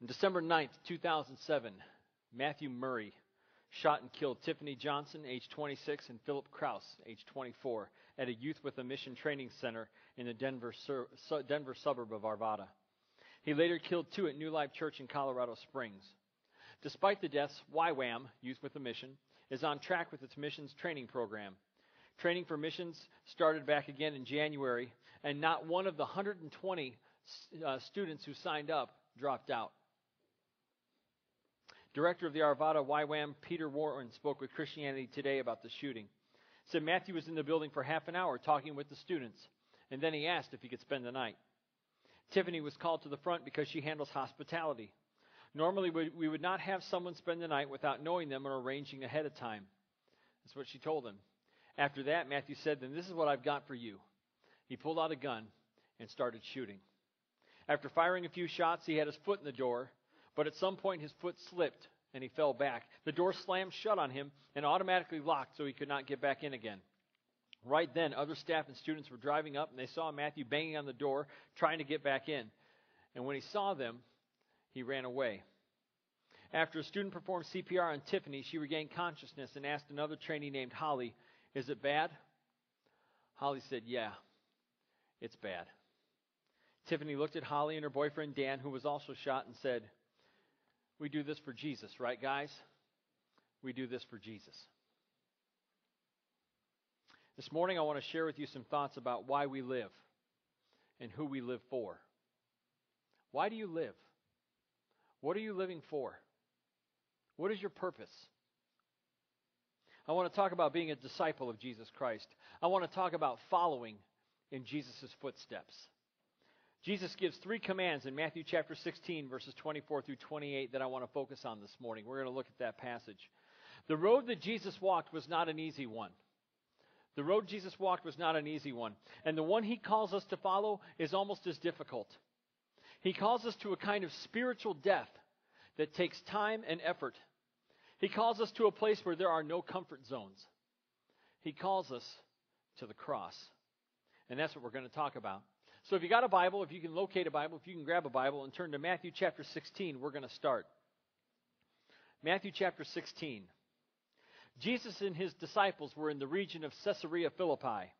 On December 9th, 2007, Matthew Murray shot and killed Tiffany Johnson, age 26, and Philip Crouse, age 24, at a Youth with a Mission training center in the Denver, sur- su- Denver suburb of Arvada. He later killed two at New Life Church in Colorado Springs. Despite the deaths, YWAM, Youth with a Mission, is on track with its missions training program. Training for missions started back again in January, and not one of the 120 uh, students who signed up dropped out. Director of the Arvada YWAM, Peter Warren, spoke with Christianity Today about the shooting. Said Matthew was in the building for half an hour talking with the students, and then he asked if he could spend the night. Tiffany was called to the front because she handles hospitality. Normally, we would not have someone spend the night without knowing them or arranging ahead of time. That's what she told him. After that, Matthew said, Then this is what I've got for you. He pulled out a gun and started shooting. After firing a few shots, he had his foot in the door, but at some point his foot slipped and he fell back. The door slammed shut on him and automatically locked so he could not get back in again. Right then, other staff and students were driving up and they saw Matthew banging on the door, trying to get back in. And when he saw them, he ran away. After a student performed CPR on Tiffany, she regained consciousness and asked another trainee named Holly, Is it bad? Holly said, Yeah, it's bad. Tiffany looked at Holly and her boyfriend Dan, who was also shot, and said, We do this for Jesus, right, guys? We do this for Jesus. This morning, I want to share with you some thoughts about why we live and who we live for. Why do you live? What are you living for? What is your purpose? I want to talk about being a disciple of Jesus Christ. I want to talk about following in Jesus' footsteps. Jesus gives three commands in Matthew chapter 16, verses 24 through 28, that I want to focus on this morning. We're going to look at that passage. The road that Jesus walked was not an easy one. The road Jesus walked was not an easy one. And the one he calls us to follow is almost as difficult. He calls us to a kind of spiritual death that takes time and effort. He calls us to a place where there are no comfort zones. He calls us to the cross. And that's what we're going to talk about. So if you got a Bible, if you can locate a Bible, if you can grab a Bible and turn to Matthew chapter 16, we're going to start. Matthew chapter 16. Jesus and his disciples were in the region of Caesarea Philippi.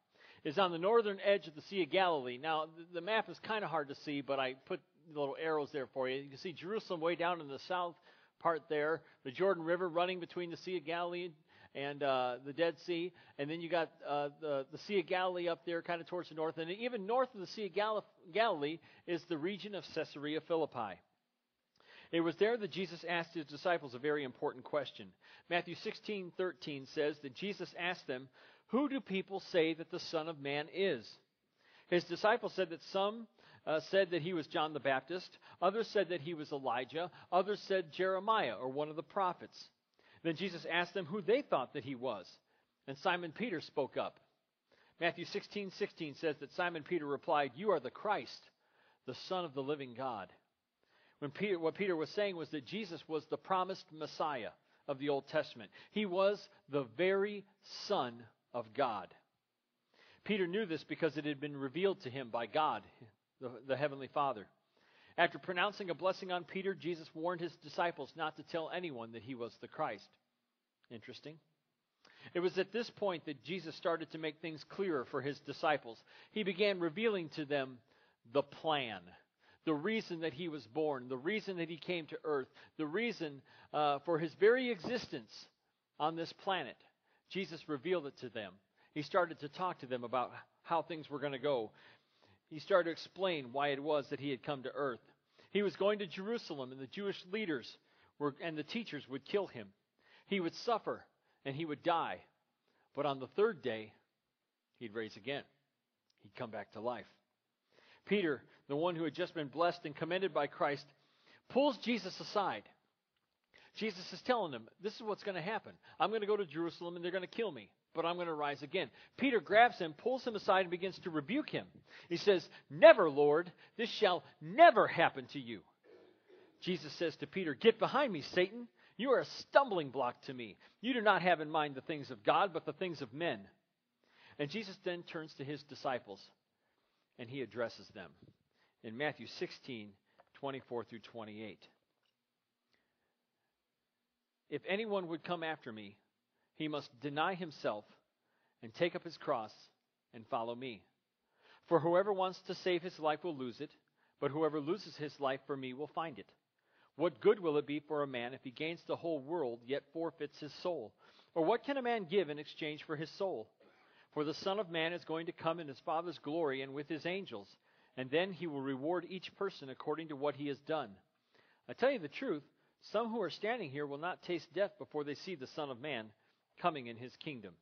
It's on the northern edge of the Sea of Galilee. Now, the map is kind of hard to see, but I put little arrows there for you. You can see Jerusalem way down in the south part there, the Jordan River running between the Sea of Galilee and uh, the Dead Sea, and then you got uh, the, the Sea of Galilee up there, kind of towards the north, and even north of the Sea of Gal- Galilee is the region of Caesarea Philippi. It was there that Jesus asked his disciples a very important question. Matthew 16:13 says that Jesus asked them, "Who do people say that the Son of Man is?" His disciples said that some uh, said that he was John the Baptist, others said that he was Elijah, others said Jeremiah or one of the prophets. Then Jesus asked them who they thought that he was, and Simon Peter spoke up. Matthew 16:16 says that Simon Peter replied, "You are the Christ, the Son of the living God." When Peter, what Peter was saying was that Jesus was the promised Messiah of the Old Testament. He was the very Son of God. Peter knew this because it had been revealed to him by God, the, the Heavenly Father. After pronouncing a blessing on Peter, Jesus warned his disciples not to tell anyone that he was the Christ. Interesting. It was at this point that Jesus started to make things clearer for his disciples. He began revealing to them the plan the reason that he was born, the reason that he came to earth, the reason uh, for his very existence on this planet. Jesus revealed it to them. He started to talk to them about how things were going to go. He started to explain why it was that he had come to earth. He was going to Jerusalem, and the Jewish leaders were, and the teachers would kill him. He would suffer, and he would die. But on the third day, he'd rise again. He'd come back to life. Peter, the one who had just been blessed and commended by Christ, pulls Jesus aside. Jesus is telling him, This is what's going to happen. I'm going to go to Jerusalem and they're going to kill me, but I'm going to rise again. Peter grabs him, pulls him aside, and begins to rebuke him. He says, Never, Lord, this shall never happen to you. Jesus says to Peter, Get behind me, Satan. You are a stumbling block to me. You do not have in mind the things of God, but the things of men. And Jesus then turns to his disciples and he addresses them in Matthew 16, 24 through 28. If anyone would come after me, he must deny himself and take up his cross and follow me. For whoever wants to save his life will lose it, but whoever loses his life for me will find it. What good will it be for a man if he gains the whole world yet forfeits his soul? Or what can a man give in exchange for his soul? For the Son of Man is going to come in his Father's glory and with his angels, and then he will reward each person according to what he has done. I tell you the truth, some who are standing here will not taste death before they see the Son of Man coming in his kingdom.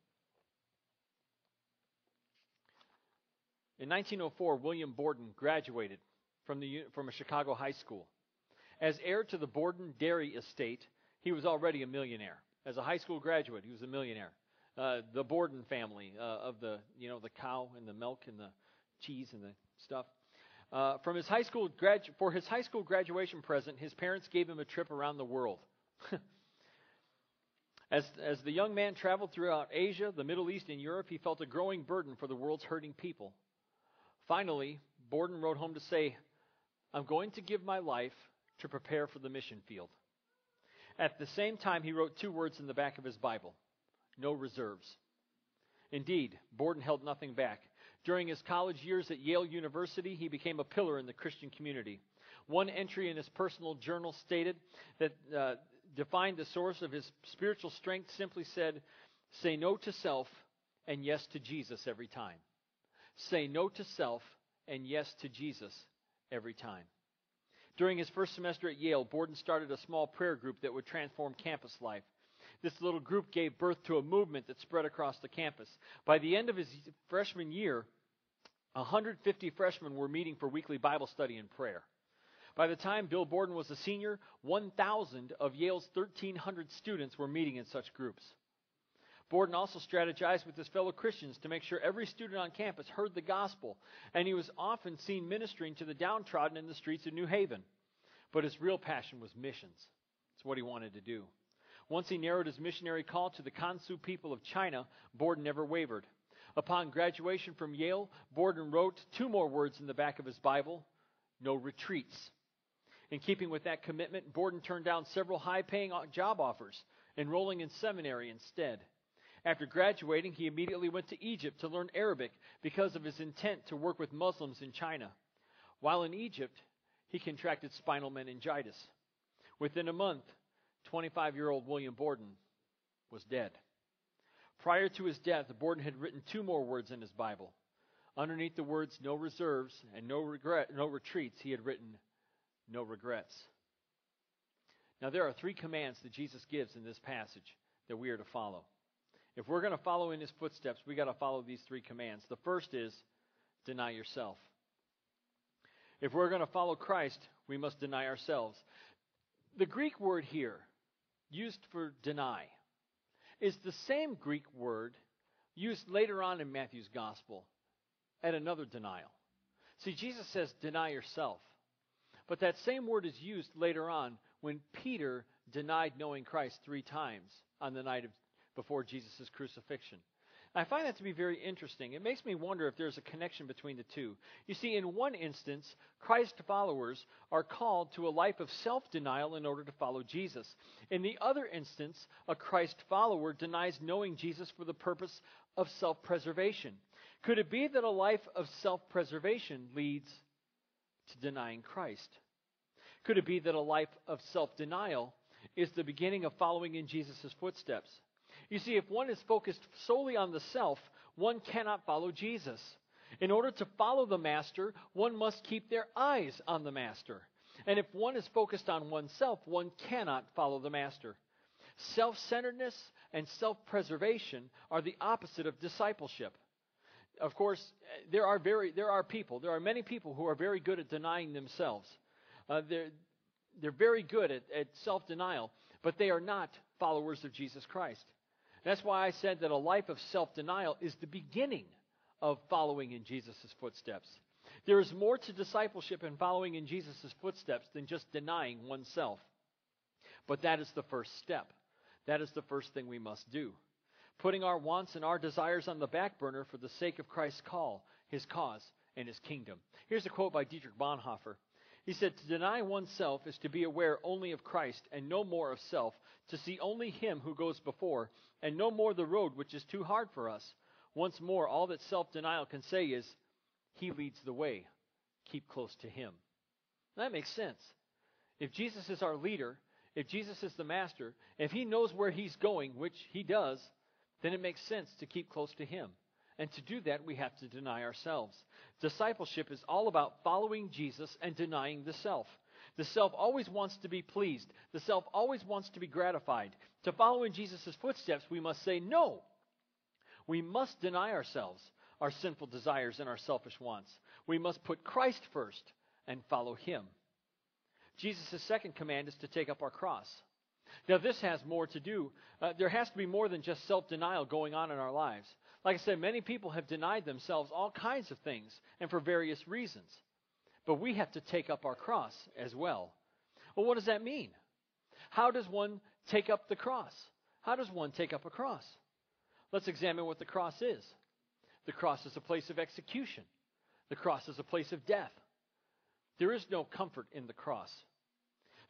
In 1904, William Borden graduated from, the, from a Chicago high school. As heir to the Borden Dairy Estate, he was already a millionaire. As a high school graduate, he was a millionaire. Uh, the Borden family uh, of the, you know, the cow and the milk and the cheese and the stuff. Uh, from his high school gradu- for his high school graduation present, his parents gave him a trip around the world. as, as the young man traveled throughout Asia, the Middle East, and Europe, he felt a growing burden for the world's hurting people. Finally, Borden wrote home to say, I'm going to give my life to prepare for the mission field. At the same time, he wrote two words in the back of his Bible no reserves. Indeed, Borden held nothing back. During his college years at Yale University, he became a pillar in the Christian community. One entry in his personal journal stated that uh, defined the source of his spiritual strength simply said, Say no to self and yes to Jesus every time. Say no to self and yes to Jesus every time. During his first semester at Yale, Borden started a small prayer group that would transform campus life. This little group gave birth to a movement that spread across the campus. By the end of his freshman year, 150 freshmen were meeting for weekly Bible study and prayer. By the time Bill Borden was a senior, 1,000 of Yale's 1,300 students were meeting in such groups. Borden also strategized with his fellow Christians to make sure every student on campus heard the gospel, and he was often seen ministering to the downtrodden in the streets of New Haven. But his real passion was missions. It's what he wanted to do. Once he narrowed his missionary call to the Kansu people of China, Borden never wavered. Upon graduation from Yale, Borden wrote two more words in the back of his Bible no retreats. In keeping with that commitment, Borden turned down several high paying job offers, enrolling in seminary instead. After graduating, he immediately went to Egypt to learn Arabic because of his intent to work with Muslims in China. While in Egypt, he contracted spinal meningitis. Within a month, 25 year old William Borden was dead. Prior to his death, Borden had written two more words in his Bible. Underneath the words no reserves and no regret, no retreats, he had written no regrets. Now there are three commands that Jesus gives in this passage that we are to follow. If we're going to follow in his footsteps, we got to follow these three commands. The first is deny yourself. If we're going to follow Christ, we must deny ourselves. The Greek word here, used for deny, is the same Greek word used later on in Matthew's gospel at another denial. See, Jesus says, deny yourself. But that same word is used later on when Peter denied knowing Christ three times on the night of before Jesus' crucifixion. I find that to be very interesting. It makes me wonder if there's a connection between the two. You see, in one instance, Christ followers are called to a life of self denial in order to follow Jesus. In the other instance, a Christ follower denies knowing Jesus for the purpose of self preservation. Could it be that a life of self preservation leads to denying Christ? Could it be that a life of self denial is the beginning of following in Jesus' footsteps? You see, if one is focused solely on the self, one cannot follow Jesus. In order to follow the Master, one must keep their eyes on the Master. And if one is focused on oneself, one cannot follow the Master. Self centeredness and self preservation are the opposite of discipleship. Of course, there are, very, there are people, there are many people who are very good at denying themselves. Uh, they're, they're very good at, at self denial, but they are not followers of Jesus Christ. That's why I said that a life of self denial is the beginning of following in Jesus' footsteps. There is more to discipleship and following in Jesus' footsteps than just denying oneself. But that is the first step. That is the first thing we must do. Putting our wants and our desires on the back burner for the sake of Christ's call, his cause, and his kingdom. Here's a quote by Dietrich Bonhoeffer. He said, To deny oneself is to be aware only of Christ and no more of self, to see only Him who goes before, and no more the road which is too hard for us. Once more, all that self denial can say is, He leads the way. Keep close to Him. That makes sense. If Jesus is our leader, if Jesus is the master, if He knows where He's going, which He does, then it makes sense to keep close to Him. And to do that, we have to deny ourselves. Discipleship is all about following Jesus and denying the self. The self always wants to be pleased. The self always wants to be gratified. To follow in Jesus' footsteps, we must say no. We must deny ourselves, our sinful desires, and our selfish wants. We must put Christ first and follow Him. Jesus' second command is to take up our cross. Now, this has more to do. Uh, there has to be more than just self denial going on in our lives. Like I said, many people have denied themselves all kinds of things and for various reasons. But we have to take up our cross as well. Well, what does that mean? How does one take up the cross? How does one take up a cross? Let's examine what the cross is. The cross is a place of execution, the cross is a place of death. There is no comfort in the cross.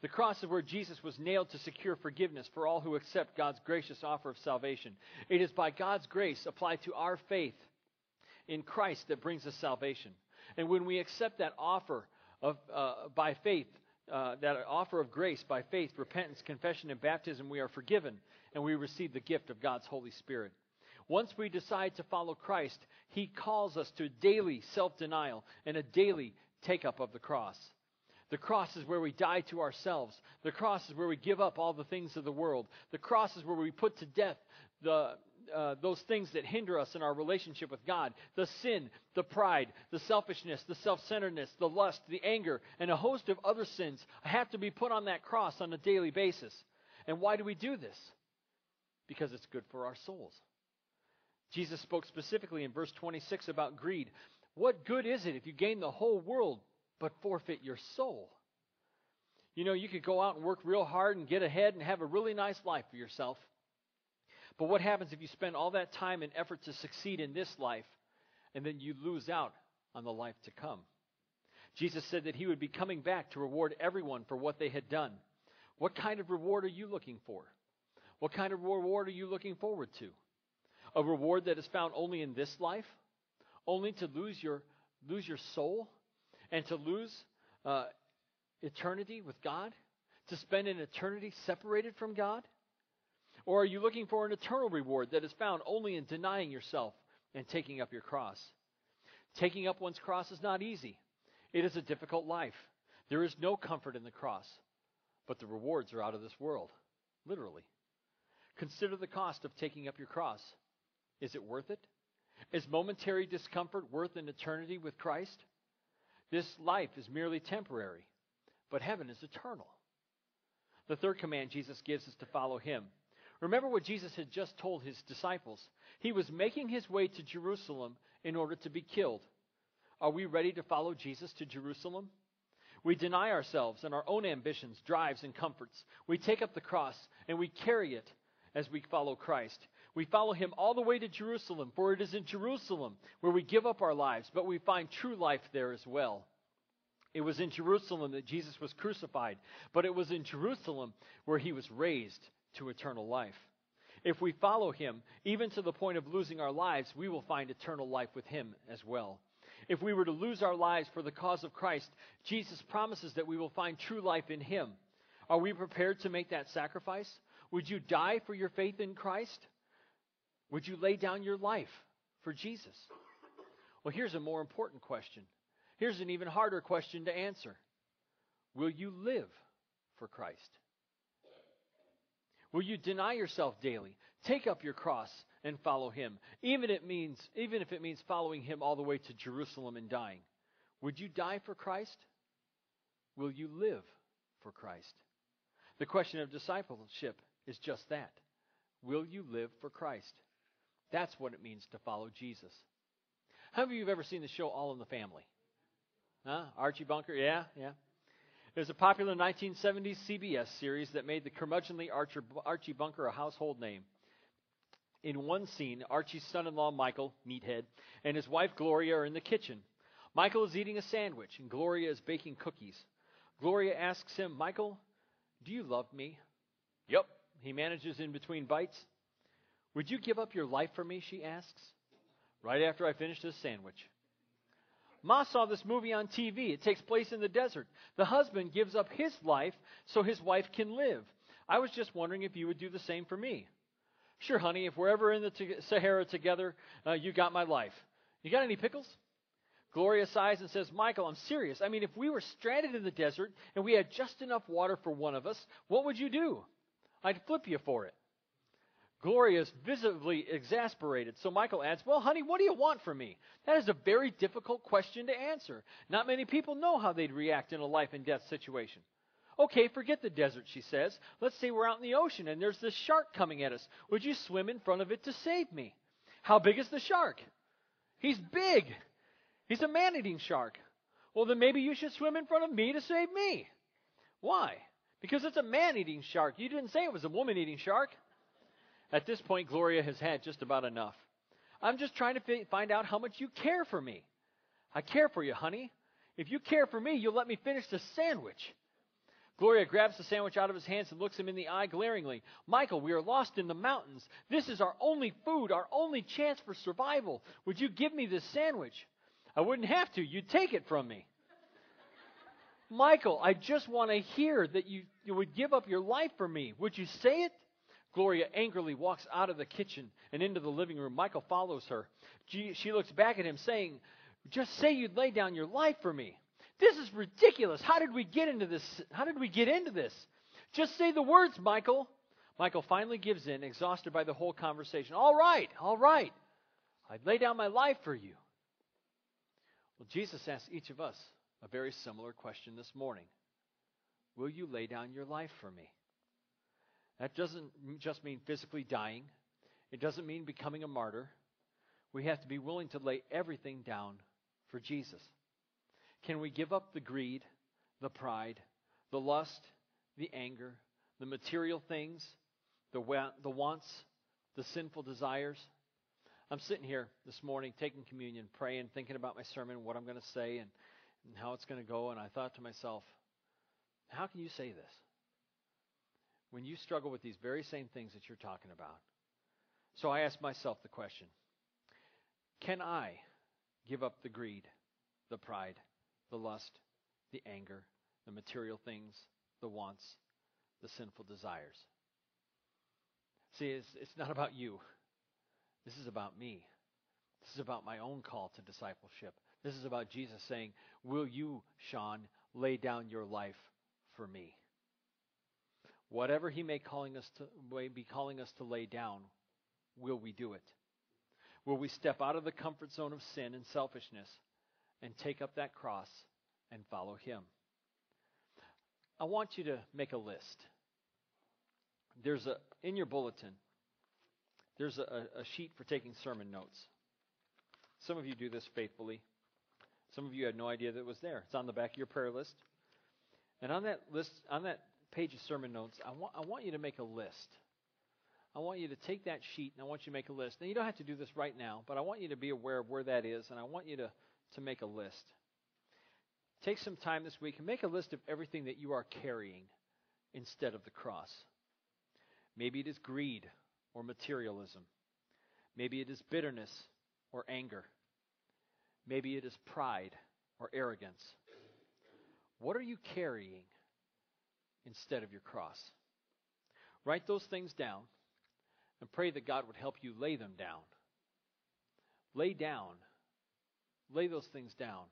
The cross is where Jesus was nailed to secure forgiveness for all who accept God's gracious offer of salvation. It is by God's grace applied to our faith in Christ that brings us salvation. And when we accept that offer of, uh, by faith, uh, that offer of grace by faith, repentance, confession, and baptism, we are forgiven and we receive the gift of God's Holy Spirit. Once we decide to follow Christ, He calls us to daily self denial and a daily take up of the cross. The cross is where we die to ourselves. The cross is where we give up all the things of the world. The cross is where we put to death the, uh, those things that hinder us in our relationship with God the sin, the pride, the selfishness, the self centeredness, the lust, the anger, and a host of other sins have to be put on that cross on a daily basis. And why do we do this? Because it's good for our souls. Jesus spoke specifically in verse 26 about greed. What good is it if you gain the whole world but forfeit your soul. You know, you could go out and work real hard and get ahead and have a really nice life for yourself. But what happens if you spend all that time and effort to succeed in this life and then you lose out on the life to come? Jesus said that he would be coming back to reward everyone for what they had done. What kind of reward are you looking for? What kind of reward are you looking forward to? A reward that is found only in this life? Only to lose your lose your soul? And to lose uh, eternity with God? To spend an eternity separated from God? Or are you looking for an eternal reward that is found only in denying yourself and taking up your cross? Taking up one's cross is not easy. It is a difficult life. There is no comfort in the cross, but the rewards are out of this world, literally. Consider the cost of taking up your cross. Is it worth it? Is momentary discomfort worth an eternity with Christ? This life is merely temporary, but heaven is eternal. The third command Jesus gives is to follow him. Remember what Jesus had just told his disciples. He was making his way to Jerusalem in order to be killed. Are we ready to follow Jesus to Jerusalem? We deny ourselves and our own ambitions, drives, and comforts. We take up the cross and we carry it as we follow Christ. We follow him all the way to Jerusalem, for it is in Jerusalem where we give up our lives, but we find true life there as well. It was in Jerusalem that Jesus was crucified, but it was in Jerusalem where he was raised to eternal life. If we follow him, even to the point of losing our lives, we will find eternal life with him as well. If we were to lose our lives for the cause of Christ, Jesus promises that we will find true life in him. Are we prepared to make that sacrifice? Would you die for your faith in Christ? Would you lay down your life for Jesus? Well, here's a more important question. Here's an even harder question to answer Will you live for Christ? Will you deny yourself daily, take up your cross, and follow Him, even, it means, even if it means following Him all the way to Jerusalem and dying? Would you die for Christ? Will you live for Christ? The question of discipleship is just that. Will you live for Christ? That's what it means to follow Jesus. How many of you have ever seen the show All in the Family? Huh? Archie Bunker? Yeah, yeah. There's a popular 1970s CBS series that made the curmudgeonly Archer, Archie Bunker a household name. In one scene, Archie's son in law, Michael, meathead, and his wife, Gloria, are in the kitchen. Michael is eating a sandwich, and Gloria is baking cookies. Gloria asks him, Michael, do you love me? Yep. He manages in between bites. Would you give up your life for me? She asks. Right after I finish this sandwich. Ma saw this movie on TV. It takes place in the desert. The husband gives up his life so his wife can live. I was just wondering if you would do the same for me. Sure, honey, if we're ever in the Sahara together, uh, you got my life. You got any pickles? Gloria sighs and says, Michael, I'm serious. I mean, if we were stranded in the desert and we had just enough water for one of us, what would you do? I'd flip you for it. Gloria is visibly exasperated. So Michael adds, Well, honey, what do you want from me? That is a very difficult question to answer. Not many people know how they'd react in a life and death situation. Okay, forget the desert, she says. Let's say we're out in the ocean and there's this shark coming at us. Would you swim in front of it to save me? How big is the shark? He's big. He's a man eating shark. Well, then maybe you should swim in front of me to save me. Why? Because it's a man eating shark. You didn't say it was a woman eating shark. At this point, Gloria has had just about enough. I'm just trying to find out how much you care for me. I care for you, honey. If you care for me, you'll let me finish the sandwich. Gloria grabs the sandwich out of his hands and looks him in the eye glaringly. Michael, we are lost in the mountains. This is our only food, our only chance for survival. Would you give me this sandwich? I wouldn't have to. You'd take it from me. Michael, I just want to hear that you, you would give up your life for me. Would you say it? Gloria angrily walks out of the kitchen and into the living room. Michael follows her. She, looks back at him, saying, Just say you'd lay down your life for me. This is ridiculous. How did we get into this? How did we get into this? Just say the words, Michael. Michael finally gives in, exhausted by the whole conversation. All right, all right. I'd lay down my life for you. Well, Jesus asks each of us a very similar question this morning Will you lay down your life for me? That doesn't just mean physically dying, it doesn't mean becoming a martyr. We have to be willing to lay everything down for Jesus. Can we give up the greed, the pride, the lust, the anger, the material things, the, wa- the wants, the sinful desires? I'm sitting here this morning taking communion, praying, thinking about my sermon, what I'm going to say, and, and how it's going to go. And I thought to myself, how can you say this? When you struggle with these very same things that you're talking about. So I asked myself the question Can I give up the greed, the pride, the lust, the anger, the material things, the wants, the sinful desires? See, it's, it's not about you. This is about me. This is about my own call to discipleship. This is about Jesus saying, Will you, Sean, lay down your life for me? Whatever he may calling us to may be calling us to lay down, will we do it? Will we step out of the comfort zone of sin and selfishness and take up that cross and follow him? I want you to make a list. There's a in your bulletin there's a, a sheet for taking sermon notes. Some of you do this faithfully. Some of you had no idea that it was there. It's on the back of your prayer list. And on that list, on that page of sermon notes, I want, I want you to make a list. I want you to take that sheet and I want you to make a list. Now, you don't have to do this right now, but I want you to be aware of where that is and I want you to, to make a list. Take some time this week and make a list of everything that you are carrying instead of the cross. Maybe it is greed or materialism. Maybe it is bitterness or anger. Maybe it is pride or arrogance. What are you carrying instead of your cross? Write those things down and pray that God would help you lay them down. Lay down, lay those things down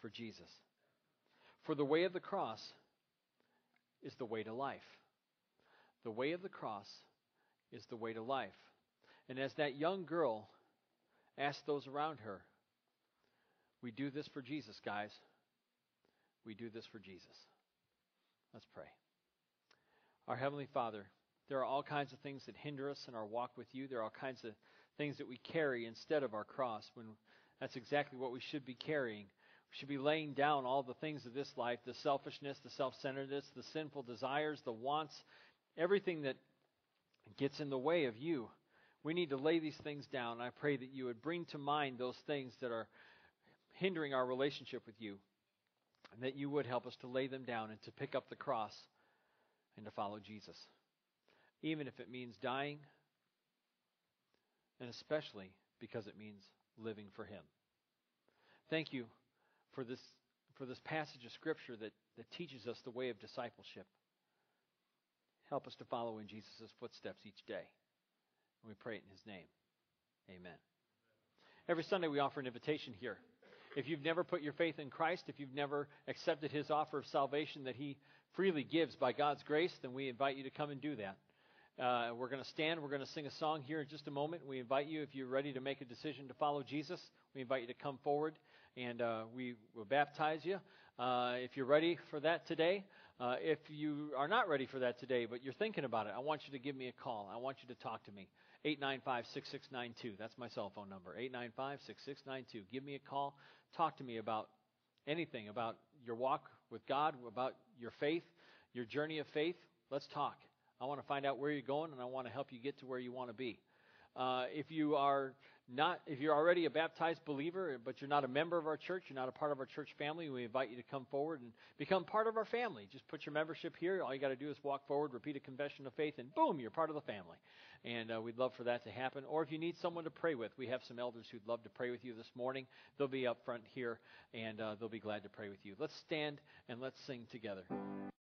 for Jesus. For the way of the cross is the way to life. The way of the cross is the way to life. And as that young girl asked those around her, we do this for Jesus, guys. We do this for Jesus. Let's pray. Our Heavenly Father, there are all kinds of things that hinder us in our walk with you. There are all kinds of things that we carry instead of our cross when that's exactly what we should be carrying. We should be laying down all the things of this life the selfishness, the self centeredness, the sinful desires, the wants, everything that gets in the way of you. We need to lay these things down. I pray that you would bring to mind those things that are hindering our relationship with you. And that you would help us to lay them down and to pick up the cross and to follow Jesus. Even if it means dying, and especially because it means living for Him. Thank you for this, for this passage of Scripture that, that teaches us the way of discipleship. Help us to follow in Jesus' footsteps each day. And we pray it in His name. Amen. Every Sunday we offer an invitation here. If you've never put your faith in Christ, if you've never accepted His offer of salvation that He freely gives by God's grace, then we invite you to come and do that. Uh, we're going to stand. We're going to sing a song here in just a moment. We invite you, if you're ready to make a decision to follow Jesus, we invite you to come forward and uh, we will baptize you. Uh, if you're ready for that today, uh, if you are not ready for that today, but you're thinking about it, I want you to give me a call. I want you to talk to me. 895 6692. That's my cell phone number. 895 6692. Give me a call. Talk to me about anything, about your walk with God, about your faith, your journey of faith. Let's talk. I want to find out where you're going, and I want to help you get to where you want to be. Uh, if you are not, if you're already a baptized believer, but you're not a member of our church, you're not a part of our church family, we invite you to come forward and become part of our family. Just put your membership here. All you got to do is walk forward, repeat a confession of faith, and boom, you're part of the family. And uh, we'd love for that to happen. Or if you need someone to pray with, we have some elders who'd love to pray with you this morning. They'll be up front here, and uh, they'll be glad to pray with you. Let's stand and let's sing together.